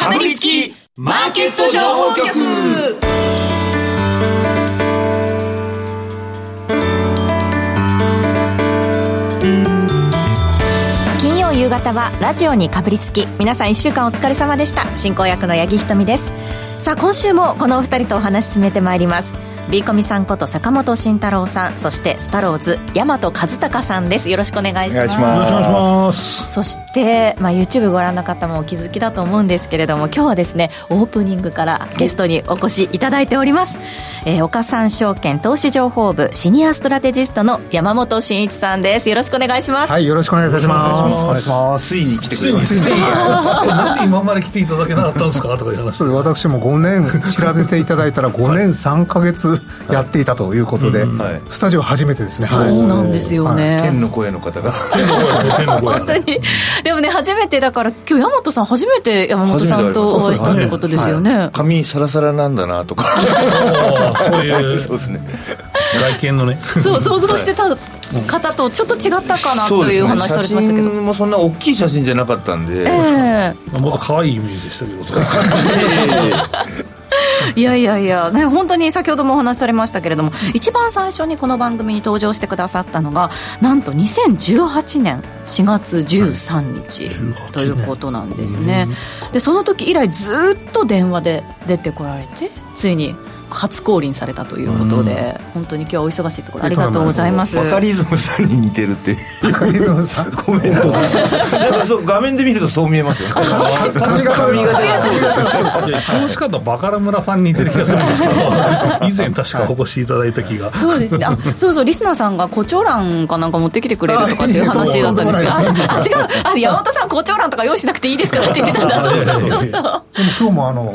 かぶりつきマーケット情報局。金曜夕方はラジオにかぶりつき。皆さん1週間お疲れ様でした。進行役の八木ひとみです。さあ今週もこのお二人とお話進めてまいります。ビーコミさんこと坂本慎太郎さんそしてスタローズ大和和孝さんです。よろしくお願いします。よろしくお願いします。そして、まあ、YouTube ご覧の方もお気づきだと思うんですけれども今日はですねオープニングからゲストにお越しいただいておりますえー、岡三証券投資情報部シニアストラテジストの山本慎一さんです。よろしくお願いします。はいよろしくお願いいたします。お願いします。ついに来てくれました。なんで今まで来ていただけなかったんですか？とかいう話。私も5年調べていただいたら5年3か月やっていたということで、はい、スタジオ初めてですね。そうなんですよね、はい、天の声の方が。本当に。でもね初めてだから今日山本さん初めて山本さんとお会いしたってことですよね、はい、髪サラサラなんだなとか そういう そうですね。外見のね。そう想像してた方とちょっと違ったかなという話されてましたけど、もそんな大きい写真じゃなかったんで、えー、もっと可愛いイメージでしたけどいやいやいや、ね、本当に先ほどもお話しされましたけれども、一番最初にこの番組に登場してくださったのが、なんと2018年4月13日、はい、ということなんですね。でその時以来ずっと電話で出てこられてついに初降臨されたということで、うん、本当に今日はお忙しいところありがとうございます。バカリズムさんに似てるって。バカリズムさん。コメント。がそう画面で見るとそう見えますよ。髪が髪が楽しかったバカラ村さんに似てる。気がする。んですけど以前確かお越しいただいた気がそうですねあそうそうリスナーさんが胡蝶蘭かなんか持ってきてくれる。とかっていう話だったんですけどあ違うあ山本さん胡蝶蘭とか用意しなくていいですからって言ってたんだそうそうそうそうでも今日もあの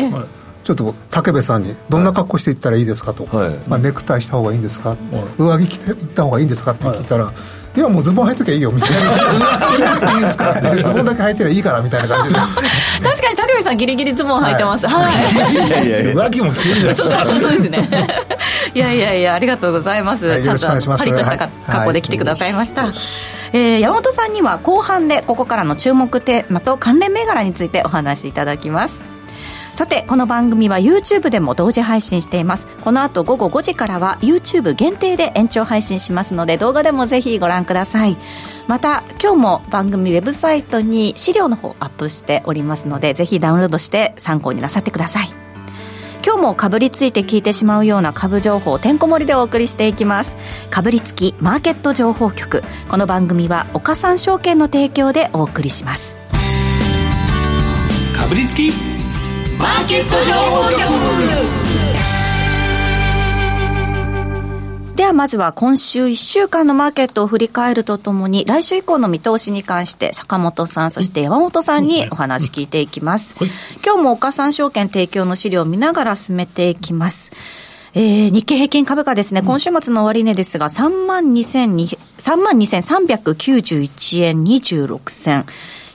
ちょっと武部さんにどんな格好していったらいいですかと、はい、まあ、ネクタイした方がいいんですか、はい、上着着ていった方がいいんですかって聞いたら、はい、いやもうズボン履いときゃいいよみたいな。いいですかズボンだけ履いてりゃいいからみたいな感じで。確かに武部さんギリギリズボン履いてます。はい、い、やいや上着も着るんですかそうですね。いやいやいやありがとうございます、ちゃんとパリッとした格好で来てくださいました、えー、山本さんには後半でここからの注目テーマと関連銘柄についてお話しいただきますさてこの番組は YouTube でも同時配信しています。この後午後5時からは YouTube 限定で延長配信しますので動画でもぜひご覧ください。また今日も番組ウェブサイトに資料の方アップしておりますのでぜひダウンロードして参考になさってください。今日もかぶりついて聞いてしまうような株情報をてんこ盛りでお送りしていきます。かぶりつきマーケット情報局。この番組は岡三証券の提供でお送りします。かぶりつきマーケット情報局ではまずは今週1週間のマーケットを振り返るとともに来週以降の見通しに関して坂本さんそして山本さんにお話聞いていきます、はい、今日も岡三証券提供の資料を見ながら進めていきます。えー、日経平均株価ですね、今週末の終値ですが、3万2391円26銭。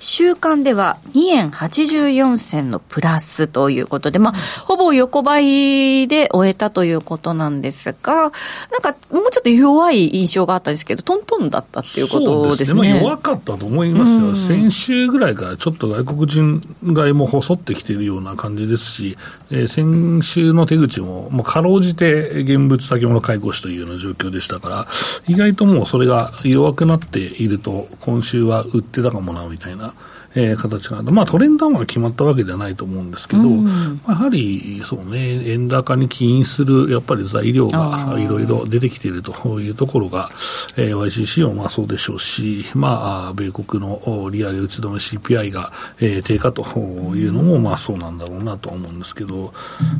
週間では2円84銭のプラスということで、まあ、ほぼ横ばいで終えたということなんですが、なんかもうちょっと弱い印象があったんですけど、トントンだったっていうことですね。すね弱かったと思いますよ、うん、先週ぐらいからちょっと外国人買いも細ってきているような感じですし、えー、先週の手口も、もうかろうじて現物先物買い越しというような状況でしたから、意外ともうそれが弱くなっていると、今週は売ってたかもなみたいな。えー、形がまあ、トレンドは決まったわけではないと思うんですけど、うん、やはりそうね、円高に起因するやっぱり材料がいろいろ出てきているというところが、えー、YCC もまあそうでしょうし、まあ、米国の利上げ打ち止め CPI が、えー、低下というのもまあそうなんだろうなと思うんですけど、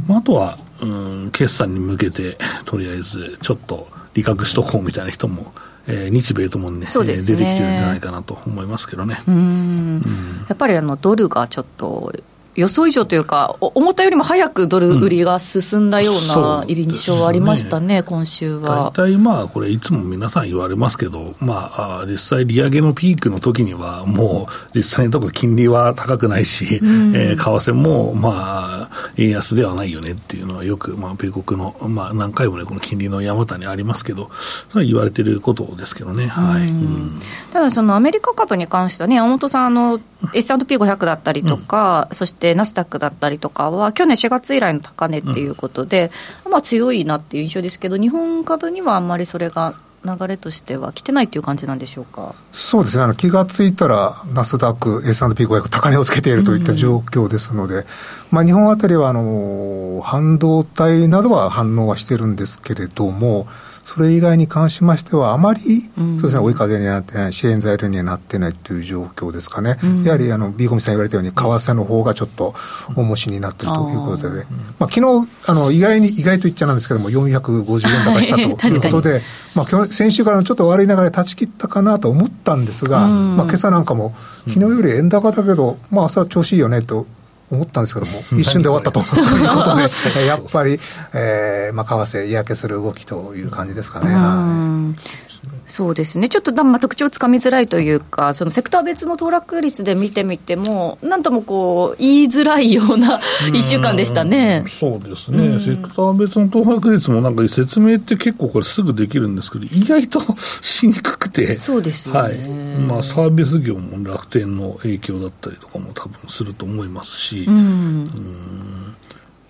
まあ、あとは、うん、決算に向けて、とりあえずちょっと利確しとこうみたいな人もえー、日米ともにね、ね。えー、出てきてるんじゃないかなと思いますけどね。うん、やっぱりあのドルがちょっと予想以上というか、思ったよりも早くドル売りが進んだような印象ありましたね、うんね今週は。大体まあ、これ、いつも皆さん言われますけど、まあ、実際、利上げのピークの時には、もう実際のところ、金利は高くないし、うん、えー、為替もまあ、円安ではないよねっていうのは、よく、まあ、米国の、まあ、何回もね、この金利の山谷ありますけど、それは言われてることですけどね、はい、うん、ただ、そのアメリカ株に関してはね、山本さん、あの S&P500 だったりとか、うん、そしてナスダックだったりとかは、去年4月以来の高値っていうことで、うん、まあ強いなっていう印象ですけど、日本株にはあんまりそれが流れとしては来てないっていう感じなんでしょうか？そうですね、あの気がついたら、ナスダック、S&P500、高値をつけているといった状況ですので、うん、まあ、日本あたりはあの半導体などは反応はしてるんですけれども、それ以外に関しましては、あまり、そうですね、追い風になってない、支援材料にはなってないという状況ですかね。やはり、あの、ビーコミさん言われたように、為替の方がちょっと重しになっているということで、まあ、昨日、あの、意外に、意外と言っちゃなんですけども、450円高したということで、まあ、先週からのちょっと悪い流れ断ち切ったかなと思ったんですが、まあ、今朝なんかも、昨日より円高だけど、まあ、朝調子いいよねと思ったんですけども、一瞬で終わったと いうことで、やっぱり、えーまあ、為替、嫌気する動きという感じですかね。そうですね、ちょっとまあ特徴をつかみづらいというか、そのセクター別の騰落率で見てみても、なんともこう、言いづらいような1週間でしたね。そうですね、セクター別の騰落率もなんか説明って結構これ、すぐできるんですけど、意外と しにくくて、そうですよね、はい。まあ、サービス業も楽天の影響だったりとかも多分すると思いますし。うん、うん。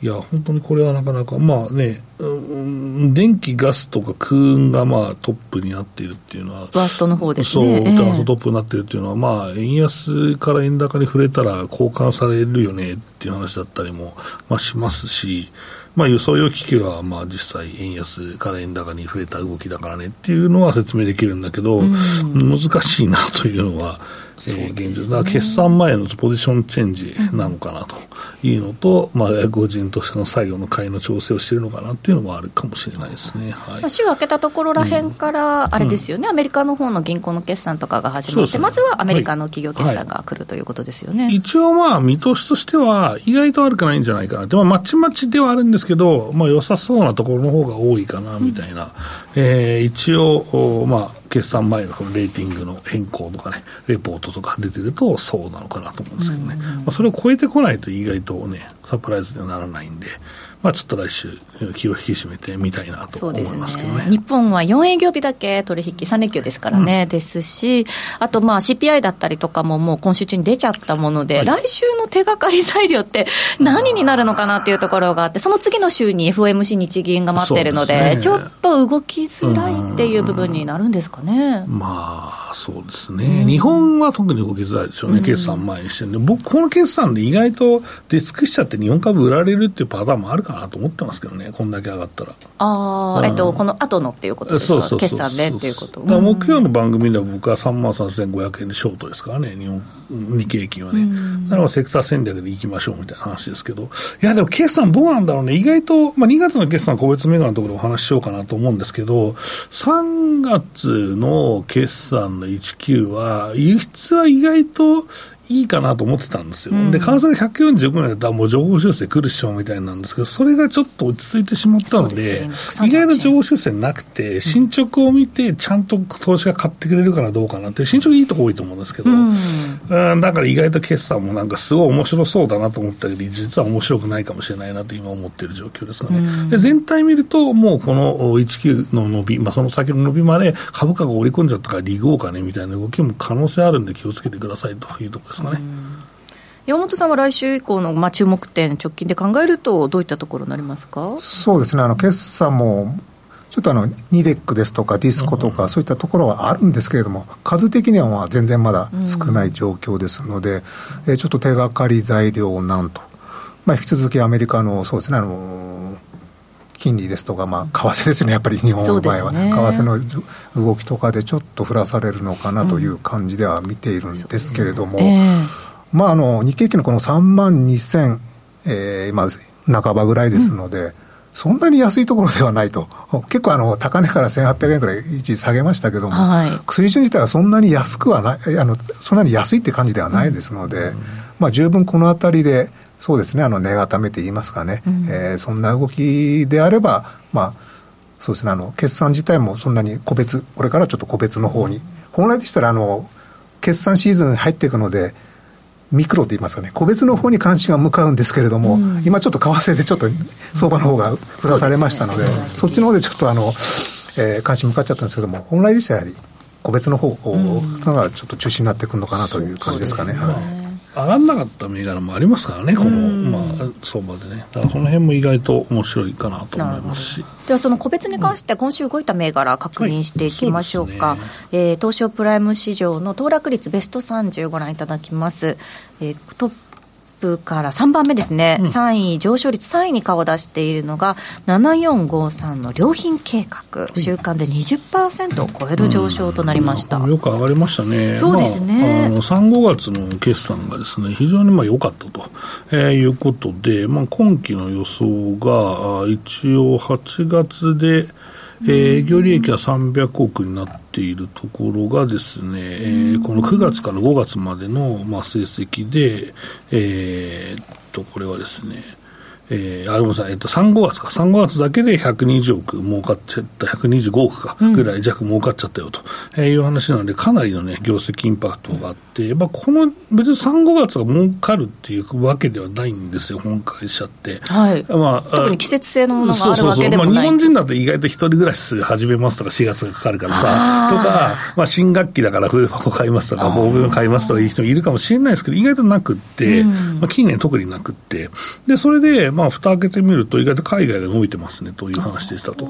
いや、本当にこれはなかなか、まあね、うん、電気、ガスとか空運がまあトップになっているっていうのは、ワーストの方ですね。そう、ワーストトップになっているっていうのは、まあ、円安から円高に触れたら交換されるよねっていう話だったりも、まあ、しますし、まあ、輸送用機器はまあ実際、円安から円高に増えた動きだからねっていうのは説明できるんだけど、うん、難しいなというのは、えー、現実、だ決算前のポジションチェンジなのかなというのと、うん、まあ、個人としての最後の買いの調整をしているのかなっていうのもあるかもしれないですね、はい、週明けたところらへんから、あれですよね、うん、アメリカの方の銀行の決算とかが始まって、まずはアメリカの企業決算が来るということですよね、はい、一応、まあ、見通しとしては、意外と悪くないんじゃないかなって、まあ、まちまちではあるんですけど、まあ、良さそうなところの方が多いかなみたいな、うん、えー、一応、まあ、決算前のそのレーティングの変更とかね、レポートとか出てると、そうなのかなと思うんですけどね、まあ、それを超えてこないと意外とね、サプライズにはならないんで、まあ、ちょっと来週、気を引き締めてみたいなと思いますけどね、ね、日本は4営業日だけ？取引、3連休ですからね、うん、ですし、あとまあ CPI だったりとかも、もう今週中に出ちゃったもので、はい、来週の手がかり材料って何になるのかなっていうところがあって、その次の週に FOMC 日銀が待ってるので、でね、ちょっと動きづらいっていう部分になるんですかね。まあ、そうですね、日本は特に動きづらいでしょうね、決算前にして。るんで、僕、この決算で意外と出尽くしちゃって、日本株売られるっていうパターンもあるかなと思ってますけどね、こんだけ上がったら。ああ、えっと、この後のっていうことですか、決算でっていうこと？木曜の番組では僕は3万3500円でショートですからね、日本日経平均はね、だからセクター戦略でいきましょうみたいな話ですけど、いや、でも決算どうなんだろうね、意外と、まあ、2月の決算、個別銘柄のところお話ししようかなと思うんですけど、3月の決算の19は、輸出は意外といいかなと思ってたんですよ。うん、で、為替が145円だったらもう情報修正来るっしょみたいなんですけど、それがちょっと落ち着いてしまったので、でね、意外と情報修正なくて、進捗を見て、ちゃんと投資が買ってくれるからどうかなって、進捗いいとこ多いと思うんですけど、うん、だから意外と決算もなんかすごい面白そうだなと思ったけど、実は面白くないかもしれないなと今思っている状況ですかね。うん、で全体見ると、もうこの19の伸び、まあ、その先の伸びまで株価が織り込んじゃったから利合かねみたいな動きも可能性あるんで気をつけてくださいというところですかね。山本さんは来週以降のまあ注目点、直近で考えると、どういったところになりますか？そうですね、あの決算もちょっとあのニデックですとかディスコとか、そういったところはあるんですけれども、数的にはまあ全然まだ少ない状況ですので、えちょっと手がかり材料なんと、まあ、引き続きアメリカの、そうですね、あの金利ですとか、まあ、為替ですね、やっぱり日本の場合は、ね、為替の動きとかでちょっと降らされるのかなという感じでは見ているんですけれども、うんえーまあ、あの日経平均のこの3万2000、えー、今、半ばぐらいですので、うん、そんなに安いところではないと、結構あの高値から1800円ぐらい一時下げましたけども、はい、水準自体はそんなに安くはない、あのそんなに安いって感じではないですので、うん、まあ、十分このあたりで、そうですね、あの値固めて言いますかね、うん、えー、そんな動きであれば、まあ、そうですね、あの決算自体もそんなに個別、これからちょっと個別の方に、本来でしたらあの、決算シーズン入っていくので、ミクロといいますかね、個別の方に関心が向かうんですけれども、うん、今ちょっと為替でちょっと相場の方が振らされましたので、そ、ね、そっちの方でちょっとあの、えー、関心向かっちゃったんですけども、本来でしたらやはり、個別の方がちょっと中心になってくるのかなという感じですかね。はい上がんなかった銘柄もありますからね、この、まあ、相場でね、だからその辺も意外と面白いかなと思いますし。では、その個別に関して、今週動いた銘柄、確認していきましょうか、はいね、えー、東証プライム市場の騰落率ベスト30ご覧いただきます。えー、トップから3番目ですね、うん、3位、上昇率3位に顔を出しているのが、7453の良品計画、週間で20%を超える上昇となりました、うん、よく上がりましたね、そうですね、まあ、あの3、5月の決算がですね非常にまあ良かったと、えー、いうことで、まあ、今期の予想が一応8月で、え営業利益は300億になっているところがですね、えー、この9月から5月までの、まあ、成績で、えー、っと、これはですね、えー、あ、ごめんなさい、えっと、3、5月か、3、5月だけで120億儲かっちゃった、125億か、ぐらい弱儲かっちゃったよと、うん、いう話なので、かなりのね、業績インパクトがあって、まあ、この、別に3、5月が儲かるっていうわけではないんですよ、本会社って。はい。まあ、特に季節性のものがあるわけでもないそうそうそう、まあ、日本人だと意外と一人暮らし始めますとか、4月がかかるからさ、とか、まあ、新学期だから冬箱買いますとか、防具買いますとかいう人もいるかもしれないですけど、意外となくって、うん、まあ、近年特になくって、で、それで、まあ、まあ蓋開けてみると、意外と海外が動いてますねという話でしたと。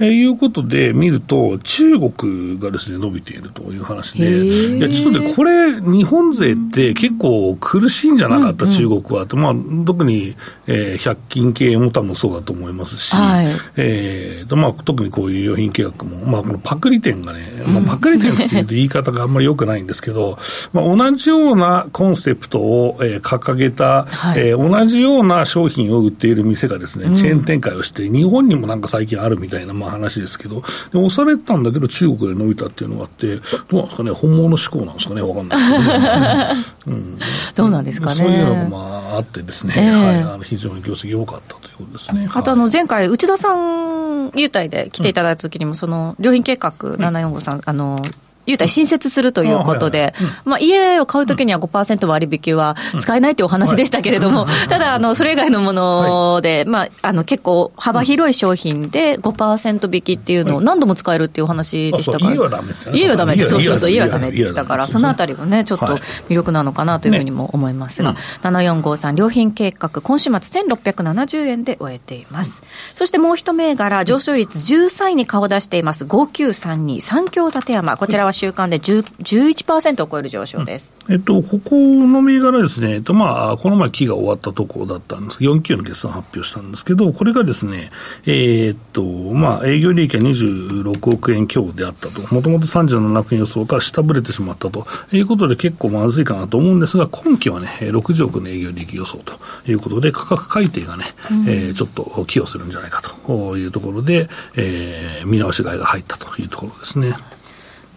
えー、いうことで見ると、中国がですね、伸びているという話で、いや、ちょっとね、これ、日本勢って結構苦しいんじゃなかった、うんうん、中国はと、まあ、特に、えー、100均系も多分そうだと思いますし、はい、えーとまあ、特にこういう用品契約も、まあ、このパクリ店がね、まあ、パクリ店っていう言い方があんまりよくないんですけど、まあ、同じようなコンセプトを、えー、掲げた、はい、えー、同じような商品を売っている店がですね、チェーン展開をして、日本にもなんか最近あるみたいな、まあ、話ですけど、で押されてたんだけど、中国で伸びたっていうのがあって、どうなんですかね、本物志向なんですかね、わかんないですけど、ね。うん、どうなんですかね？そういうのもまああってですね、えー、はい、あの非常に業績良かったということですね。あとあの前回、内田さん、優待で来ていただいたときにも、その良品計画745さん、あの、優待新設するということで、まあ、家を買うときには5%割引は使えないというお話でしたけれども、ただ、あの、それ以外のもので、まあ、あの、結構幅広い商品で5%引きっていうのを何度も使えるっていうお話でしたから。家はダメです家はダメです。そうそう。そう、家はダメでしたから、そのあたりもね、ちょっと魅力なのかなというふうにも思いますが、7453良品計画、今週末1670円で終えています。そしてもう一銘柄、上昇率13位に顔を出しています、5932、三京立山。こちらは週間で11%を超える上昇です。えっと、ここの銘柄ですね、えっと、まあ、この前期が終わったところだったんです。4級の決算発表したんですけど、これがですね、えー、っと、まあ、営業利益は26億円強であったと。もともと37億円予想から下振れてしまったと。いうことで結構まずいかなと思うんですが、今期はね、60億の営業利益予想と。いうことで、価格改定がね、うん、えー、ちょっと寄与するんじゃないかと。いうところで、えー、見直し買いが入ったというところですね。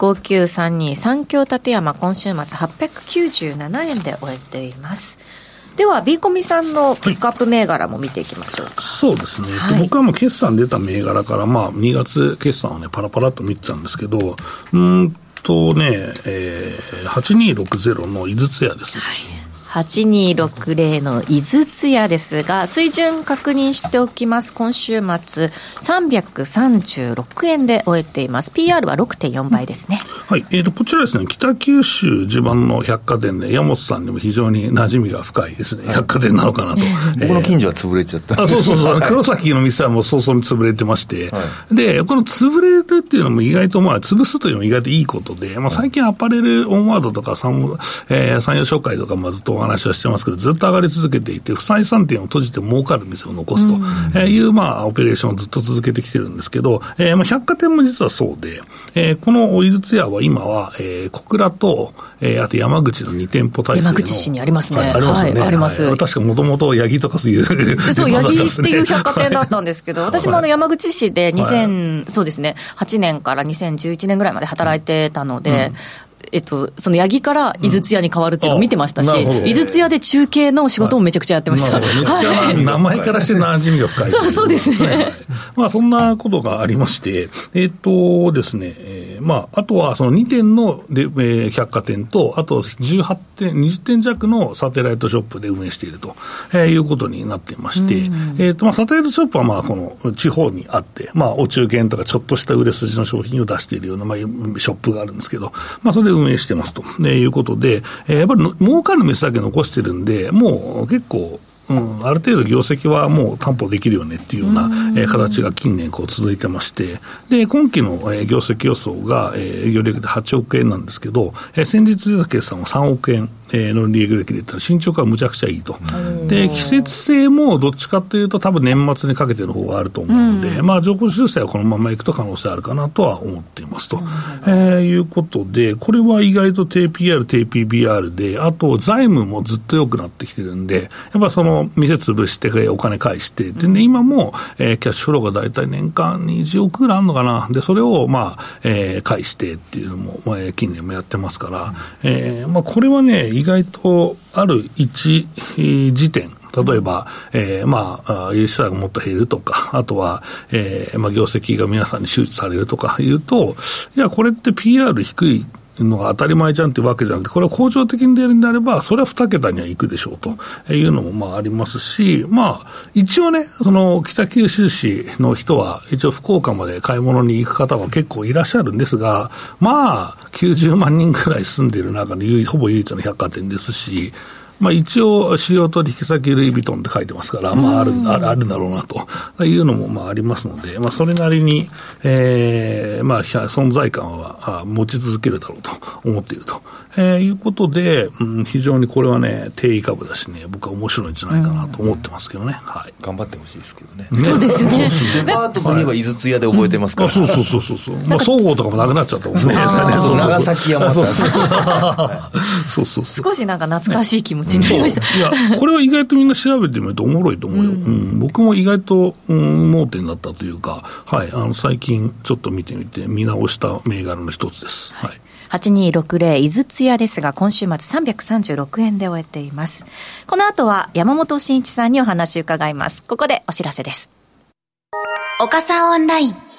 5932三京立山今週末897円で終えています。では B コミさんのピックアップ銘柄も見ていきましょうか、はい、そうですね、はい、僕はもう決算出た銘柄からまあ2月決算をねパラパラっと見てたんですけどうんとね、えー、8260の井筒屋です。ね、はい8260の井筒屋ですが、水準確認しておきます。今週末、336円で終えています。PR は6.4倍ですね。はい。えっ、ー、と、こちらですね、北九州地盤の百貨店で、山本さんにも非常に馴染みが深いですね。百貨店なのかなと。僕の近所は潰れちゃった。あそうそうそう。黒崎の店はもう早々に潰れてまして、はい、で、この潰れるっていうのも意外と、まあ、潰すというのも意外といいことで、まあ、最近アパレルオンワードとか産、えー、産業紹介とか、まずとお話はしてますけど、ずっと上がり続けていて、不採算店を閉じて儲かる店を残すという、まあ、オペレーションをずっと続けてきてるんですけど、えー、まあ百貨店も実はそうで、えー、この井筒屋は今は、えー、小倉と、えー、あと山口の2店舗体制の山口市にありますね。はい、ありますね。はい、あります。はい、確かもともと八木とかそういう。そう、八木っていう 百貨店だったんですけど、私もあの山口市で2000、そうですね、8年から2011年ぐらいまで働いてたので、えっと、その八木から井筒屋に変わるっていうのを見てましたし、井筒屋で中継の仕事もめちゃくちゃやってました。はい、名前からして馴染みが深い。そうそうですね。まあ、そんなことがありまして、えっとですね、まあ、あとはその2店ので、えー、百貨店と、あと18店、20店弱のサテライトショップで運営していると、えー、いうことになっていまして、えーとまあ、サテライトショップはまあこの地方にあって、まあ、お中元とかちょっとした売れ筋の商品を出しているような、まあ、ショップがあるんですけど、まあ、それで運営してますと、えー、いうことで、えー、やっぱり儲かる店だけ残してるんで、もう結構、うん、ある程度業績はもう担保できるよねっていうような、えー、形が近年こう続いてまして、で、今期の、えー、業績予想が、えー、営業利益で8億円なんですけど、えー、先日出た決算は3億円。えー、の利益率ったら、進捗はむちゃくちゃいいと、で季節性もどっちかというと、多分年末にかけての方があると思うので、うん、まあ、情報修正はこのままいくと可能性あるかなとは思っていますと、えー、いうことで、これは意外と低 PR、低 PBR で、あと財務もずっと良くなってきてるんで、やっぱその店潰して、お金返して、で、ね、今も、えー、キャッシュフローが大体年間20億ぐらいあるのかな、でそれを、まあえー、返してっていうのも、まあ、近年もやってますから、えーまあ、これはね、意外とある一時点、例えば、えー、まあ、輸出がもっと減るとか、あとは、えー、まあ、業績が皆さんに周知されるとかいうと、いや、これって PR 低いのが当たり前じゃんっていうわけじゃなくて、これは恒常的に出るんであれば、それは2桁にはいくでしょうというのもまあありますし、まあ、一応ね、その北九州市の人は、一応福岡まで買い物に行く方も結構いらっしゃるんですが、まあ、90万人ぐらい住んでいる中のほぼ唯一の百貨店ですし、まあ、一応、主要取引先ルイ・ヴィトンって書いてますから、まあ、ある、ある、あるだろうなというのも、まあ、ありますので、まあ、それなりに、ええー、まあ、存在感は持ち続けるだろうと思っていると。えー、いうことで、うん、非常にこれはね、定位株だしね、僕は面白いんじゃないかなと思ってますけどね。はい。頑張ってほしいですけどね。そうですね。デパートといえば井筒屋で覚えてますから。そうそうそうそう。まあ、総合とかもなくなっちゃったもんね。長崎山そうそうそうそう。少しなんか懐かしい気持ちになりました。いや、これは意外とみんな調べてみるとおもろいと思うよ。うん、僕も意外と、うん、盲点だったというか、はい、あの、最近ちょっと見てみて、見直した銘柄の一つです。はい8260井筒屋ですが、今週末336円で終えています。この後は山本慎一さんにお話伺います。ここでお知らせです。岡さんオンライン。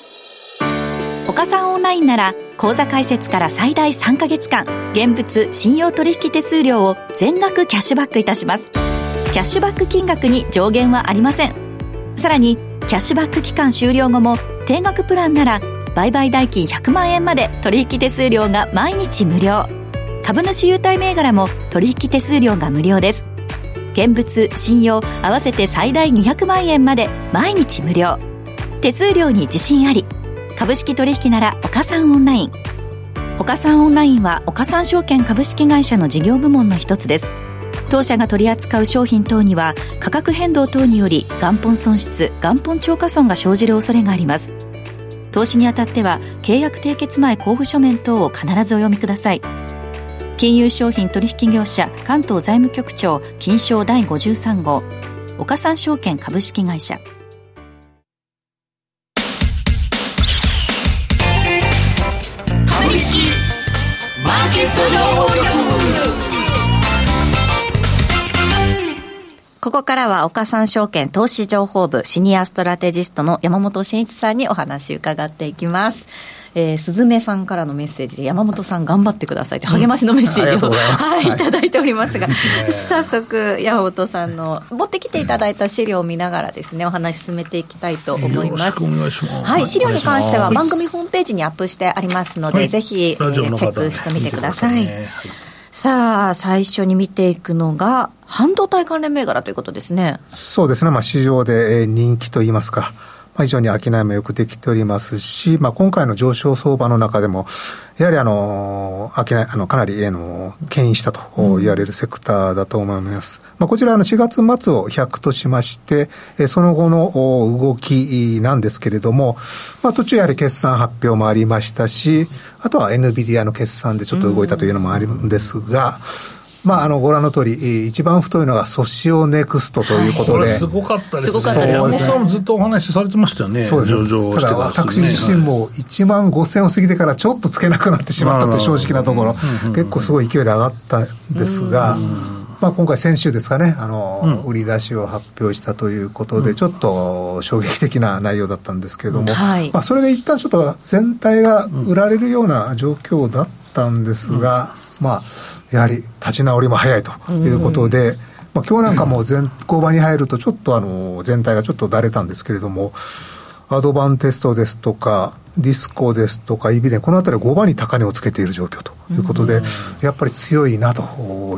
岡さんオンラインなら、口座開設から最大3ヶ月間、現物信用取引手数料を全額キャッシュバックいたします。キャッシュバック金額に上限はありません。さらに、キャッシュバック期間終了後も、定額プランなら売買代金100万円まで取引手数料が毎日無料株主優待銘柄も取引手数料が無料です現物信用合わせて最大200万円まで毎日無料手数料に自信あり株式取引なら岡三オンライン。岡三オンラインは岡三証券株式会社の事業部門の一つです。当社が取り扱う商品等には価格変動等により元本損失元本超過損が生じる恐れがあります。投資にあたっては契約締結前交付書面等を必ずお読みください。金融商品取引業者関東財務局長金賞第53号。岡三証券株式会社。ここからは岡三証券投資情報部シニアストラテジストの山本慎一さんにお話伺っていきます。えー、鈴目さんからのメッセージで山本さん頑張ってくださいって励ましのメッセージを、うん、はい、いただいておりますが、早速山本さんの持ってきていただいた資料を見ながらですねお話進めていきたいと思います。はい、資料に関しては番組ホームページにアップしてありますので、はい、ぜひ、えー、チェックしてみてくださいさあ、最初に見ていくのが、半導体関連銘柄ということですね。そうですね。まあ、市場で人気といいますか、まあ、非常に商いもよくできておりますし、まあ、今回の上昇相場の中でも、やはりあの、商い、あの、かなり、あの、牽引したと言われるセクターだと思います。うん、まあ、こちら、の、4月末を100としまして、その後の動きなんですけれども、まあ、途中やはり決算発表もありましたし、あとは NVIDIA の決算でちょっと動いたというのもあるんですが、うんまあ、あの、ご覧の通り、一番太いのがソシオネクストということで。はい、すごかったですね。す山本さんもずっとお話しされてましたよね。そうです。ね。ただ、私自身も1万5000を過ぎてからちょっとつけなくなってしまったとい。う正直なところ、結構すごい勢いで上がったんですが、まあ、今回、先週ですかね、あの、うん、売り出しを発表したということで、ちょっと衝撃的な内容だったんですけれども、はい、まあ、それで一旦ちょっと全体が売られるような状況だったんですが、まあ、やはり立ち直りも早いということで、まあ、今日なんかも前後場に入ると、ちょっとあの全体がちょっとだれたんですけれども、アドバンテストですとか、ディスコですとか、イビデン、このあたりは5番に高値をつけている状況ということで、やっぱり強いなと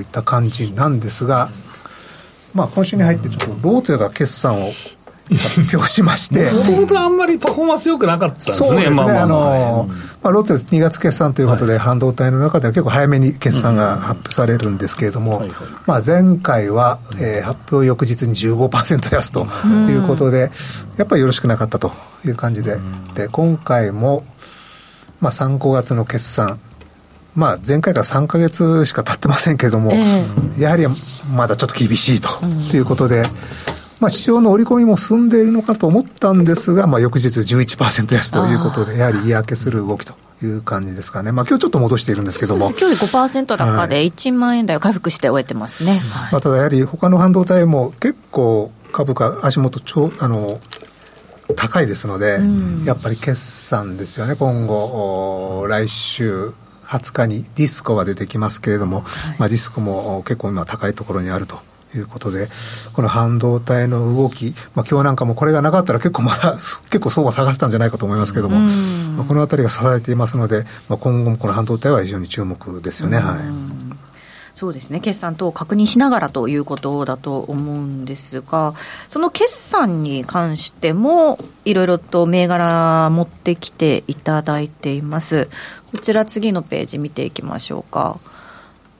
いった感じなんですが、まあ、今週に入って、ちょっとローツェが決算を発表しまして。もともとあんまりパフォーマンス良くなかったですね。そうですね。まあ、あ。の、まあ、ロッツェ2月決算ということで、半導体の中では結構早めに決算が発表されるんですけれども、まあ、前回は、えー、発表翌日に15%安ということで、やっぱりよろしくなかったという感じで、で、今回も、まあ、3、5月の決算、まあ、前回から3か月しか経ってませんけれども、えー、やはりまだちょっと厳しいということで、まあ、市場の織り込みも進んでいるのかと思ったんですが、まあ、翌日11%安ということで、やはり嫌気する動きという感じですかね、まあ今日ちょっと戻しているんですけども、今日で5%高で1万円台を回復して終えてますね、はい、まあ、ただやはり他の半導体も結構、株価、足元ちょあの高いですので、うん、やっぱり決算ですよね、今後、来週。20日にディスコが出てきますけれども、はい、まあ、ディスコも結構今高いところにあるということで、この半導体の動き、まあ今日なんかもこれがなかったら結構まだ、結構相場下がったんじゃないかと思いますけれども、まあ、このあたりが支えていますので、まあ、今後もこの半導体は非常に注目ですよね。はい。そうですね、決算等を確認しながらということだと思うんですが、その決算に関しても、いろいろと銘柄持ってきていただいています。こちら次のページ見ていきましょうか。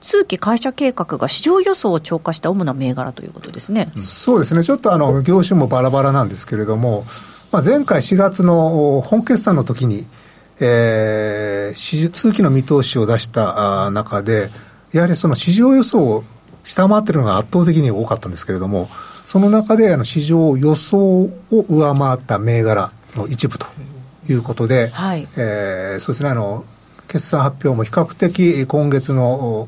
通期会社計画が市場予想を超過した主な銘柄ということですね、そうですね、ちょっとあの業種もバラバラなんですけれども、まあ、前回4月の本決算の時に、えー、通期の見通しを出した中で、やはりその市場予想を下回っているのが圧倒的に多かったんですけれども、その中であの市場予想を上回った銘柄の一部ということで、はい、えー、そうですね、あの、決算発表も比較的今月の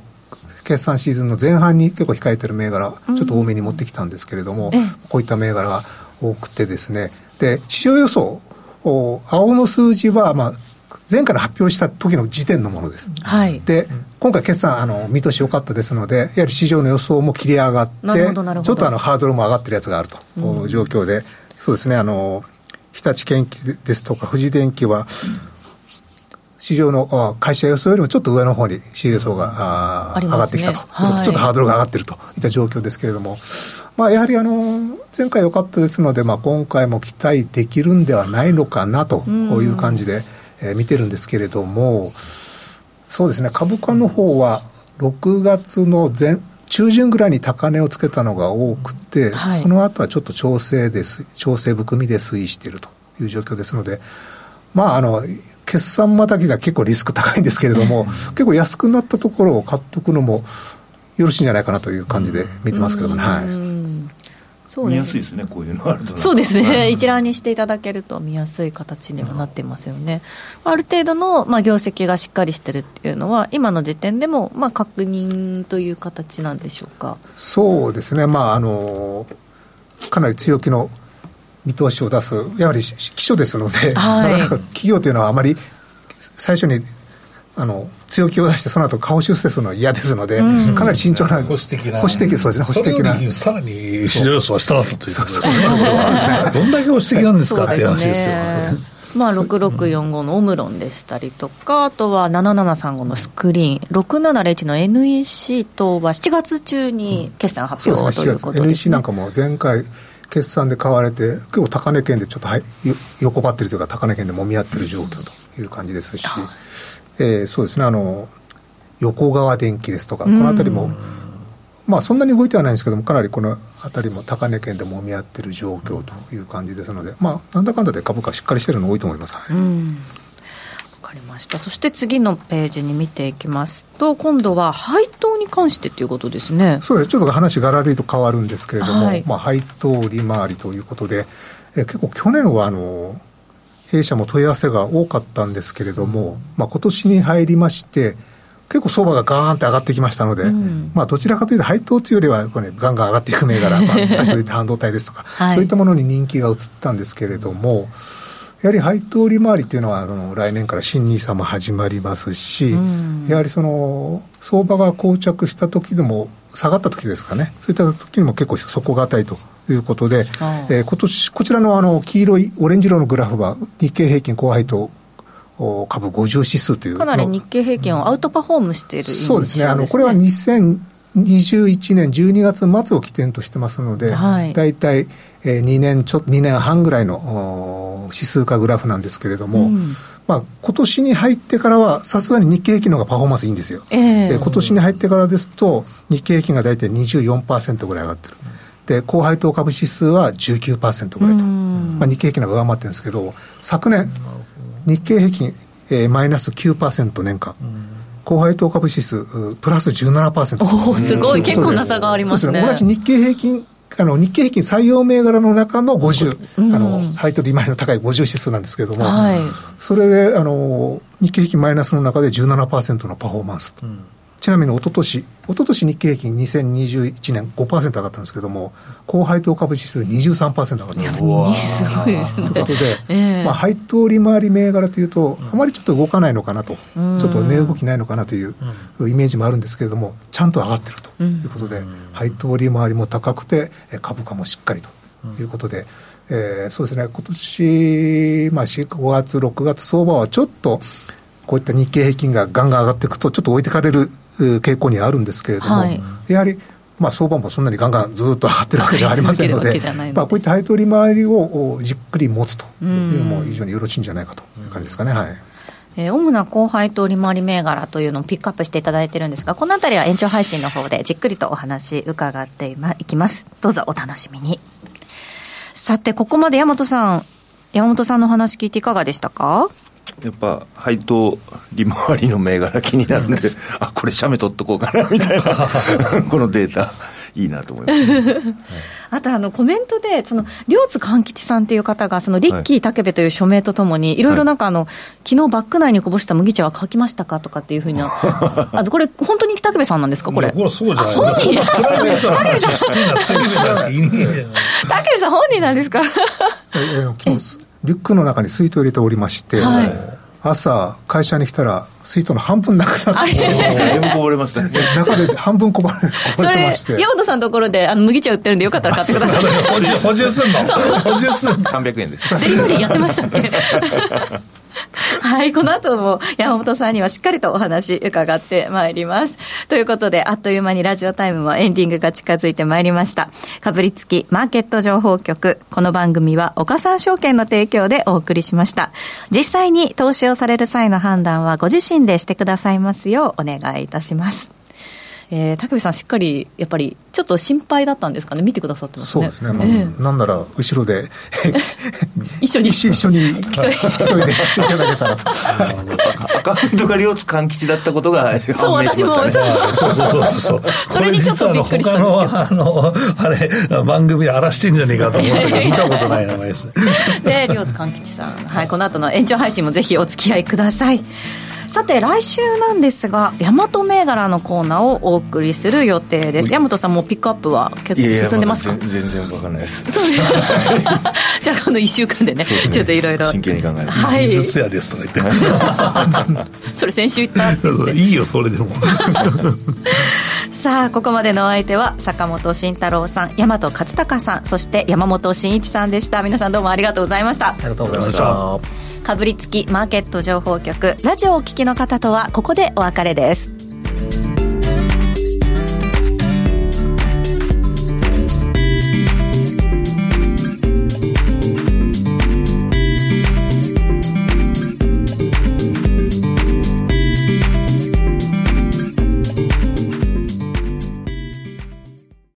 決算シーズンの前半に結構控えてる銘柄、ちょっと多めに持ってきたんですけれども、うん、こういった銘柄が多くてですね、で、市場予想、青の数字は、まあ、前回の発表した時の時点のものです。はい。で、今回決算、あの、見通し良かったですので、やはり市場の予想も切り上がって、ちょっとあの、ハードルも上がってるやつがあると、うん、状況で、そうですね、あの、日立建機ですとか、富士電機は、市場の会社予想よりもちょっと上の方に市場予想が、上がってきたと、はい、ちょっとハードルが上がっていると。いった状況ですけれども、まあ、やはりあの前回良かったですので、まあ、今回も期待できるんではないのかなという感じで、えー、見てるんですけれども、そうですね、株価の方は、6月の前中旬ぐらいに高値をつけたのが多くて、はい、その後はちょっと調整です、調整含みで推移しているという状況ですので、まあ、あの、決算またぎが結構リスク高いんですけれども、結構安くなったところを買っとくのもよろしいんじゃないかなという感じで見てますけどもね。はい。見やすいですね、こういうのあると。そうですね、一覧にしていただけると見やすい形にはなってますよね。ある程度の、まあ、業績がしっかりしてるっていうのは、今の時点でも、まあ、確認という形なんでしょうか？そうですね、まあ、あのかなり強気の見通しを出す、やはり基礎ですので、はい、なかなか企業というのはあまり最初にあの強気を出して、その後顔修正するのは嫌ですので、うん、かなり慎重な、保守的な、保守的そうですね、保守的な。さらに市場予想は下だったということで。すね。どんだけ保守的なんですか？っていう話ですよ。まあ、6645のオムロンでしたりとか、あとは7735のスクリーン、6701の NEC 等は7月中に決算発表、うん、ということで。す、ね、NEC なんかも前回、決算で買われて、結構高値圏でちょっとはい横ばってるというか、高値圏でもみ合ってる状況という感じですし、えー、そうですね、あの横川電機ですとか、この辺りも、まあ、そんなに動いてはないんですけども、かなりこの辺りも高値圏でもみ合ってる状況という感じですので、まあ、なんだかんだで株価しっかりしてるの多いと思います。はい。かりました。そして次のページに見ていきますと今度は配当に関してということですね。そうです。ちょっと話がらりと変わるんですけれども、はい、まあ、配当利回りということでえ結構去年はあの弊社も問い合わせが多かったんですけれども、まあ、今年に入りまして結構相場がガーンって上がってきましたので、うん、まあどちらかというと配当というよりはこれ、ね、ガンガン上がっていく銘柄、まあ、先ほど言った半導体ですとか、はい、そういったものに人気が移ったんですけれども、やはり配当利回りというのはあの来年から新 NISA も始まりますし、うん、やはりその相場が膠着した時でも下がった時ですかね。そういった時にも結構底堅いということで、えー、今年こちらのあの黄色いオレンジ色のグラフは日経平均高配当株50指数というかなり日経平均をアウトパフォームしている、ね、そうですね。あのこれは2021年12月末を起点としてますので、はい、大体、えー、2年ちょ2年半ぐらいの指数化グラフなんですけれども、うんまあ、今年に入ってからは、さすがに日経平均の方がパフォーマンスいいんですよ。えー、今年に入ってからですと、日経平均が大体24%ぐらい上がってる。で、高配当株指数は19%ぐらいと。まあ、日経平均の方が上回ってるんですけど、昨年、日経平均、えー、マイナス9%年間。高配当株指数、プラス17%。おお、すごい、結構な差がありますね。同じ日経平均あの日経平均採用銘柄の中の50、うん、あの配当利回りの高い50指数なんですけれども、はい、それであの日経平均マイナスの中で17%のパフォーマンスと。うんちなみに一昨年一昨年日経平均2021年5%上がったんですけども、高配当株指数23%上がったすごいですね。ということで、えー、まあ、配当利回り銘柄というと、あまりちょっと動かないのかなと、ちょっと値動きないのかなというイメージもあるんですけれども、ちゃんと上がってるということで、配当利回りも高くて、株価もしっかりということで、えー、そうですね、今年、まあ、5月、6月相場はちょっと、こういった日経平均がガンガン上がっていくと、ちょっと置いてかれる傾向にあるんですけれども、はい、やはり、まあ、相場もそんなにガンガンずっと上がってるわけではありませんので、まあ、こういった配当利回りをじっくり持つというのも非常によろしいんじゃないかという感じですかね。はいえー、主な高配当利回り銘柄というのをピックアップしていただいてるんですが、このあたりは延長配信の方でじっくりとお話伺っていきます。どうぞお楽しみに。さて、ここまで山本さん、山本さんの話聞いていかがでしたか？やっぱ配当利回りの銘柄気になるんで、あこれ、写メ取っとこうかな みたいな、このデータ、いいなと思います、はい、あとあのコメントで、その両津勘吉さんという方が、そのリッキー武部という署名とともに、い。ろいろなんかあの、昨日バッグ内にこぼした麦茶は乾きましたかとかっていうふうな、あこれ、本当に武部さんなんですか、これ。これそうじゃない本人武部さん、武部さん、本人なんですか。リュックの中に水筒を入れておりまして、はい、朝、会社に来たら、水筒の半分なくなって、全部こぼれますね。中で半分こぼれこぼれてまして。山本さんのところであの麦茶売ってるんで、よかったら買ってください。補充すんの？補充すんの ?300 円です。デリバリーやってましたっけ？はい、この後も山本さんにはしっかりとお話伺ってまいります。ということで、あっという間にラジオタイムもエンディングが近づいてまいりました。かぶりつきマーケット情報局。この番組は岡三証券の提供でお送りしました。実際に投資をされる際の判断はご自身でしてくださいますようお願いいたします。えー、高部さん、しっかりやっぱりちょっと心配だったんですかね、見てくださってますね。そうですね、まあ、え。ー、なんなら後ろで 一緒に。一緒に。付き添いでいただけたらと。アカウントが両津勘吉だったことがそう、私も、そう。そうそうそうそれにちょっとびっくりしたんですけど。のあれ、番組で荒らしてんじゃねえかと思ったけど、見たことない名前ですね。で、両津勘吉さん、はい、この後の延長配信もぜひお付き合いください。さて来週なんですが大和銘柄のコーナーをお送りする予定です。大和さんもピックアップは結構進んでますか？全然分かんないです。そうです じゃあこの1週間でね、ね、ちょっといろいろ。真剣に考えて。はい。ずつやですとか言って。それ先週言ったいいよそれでも。さあここまでのお相手は坂本慎太郎さん大和勝孝さんそして山本慎一さんでした。皆さんどうもありがとうございました。ありがとうございましたかぶりつきマーケット情報局ラジオをお聞きの方とはここでお別れです。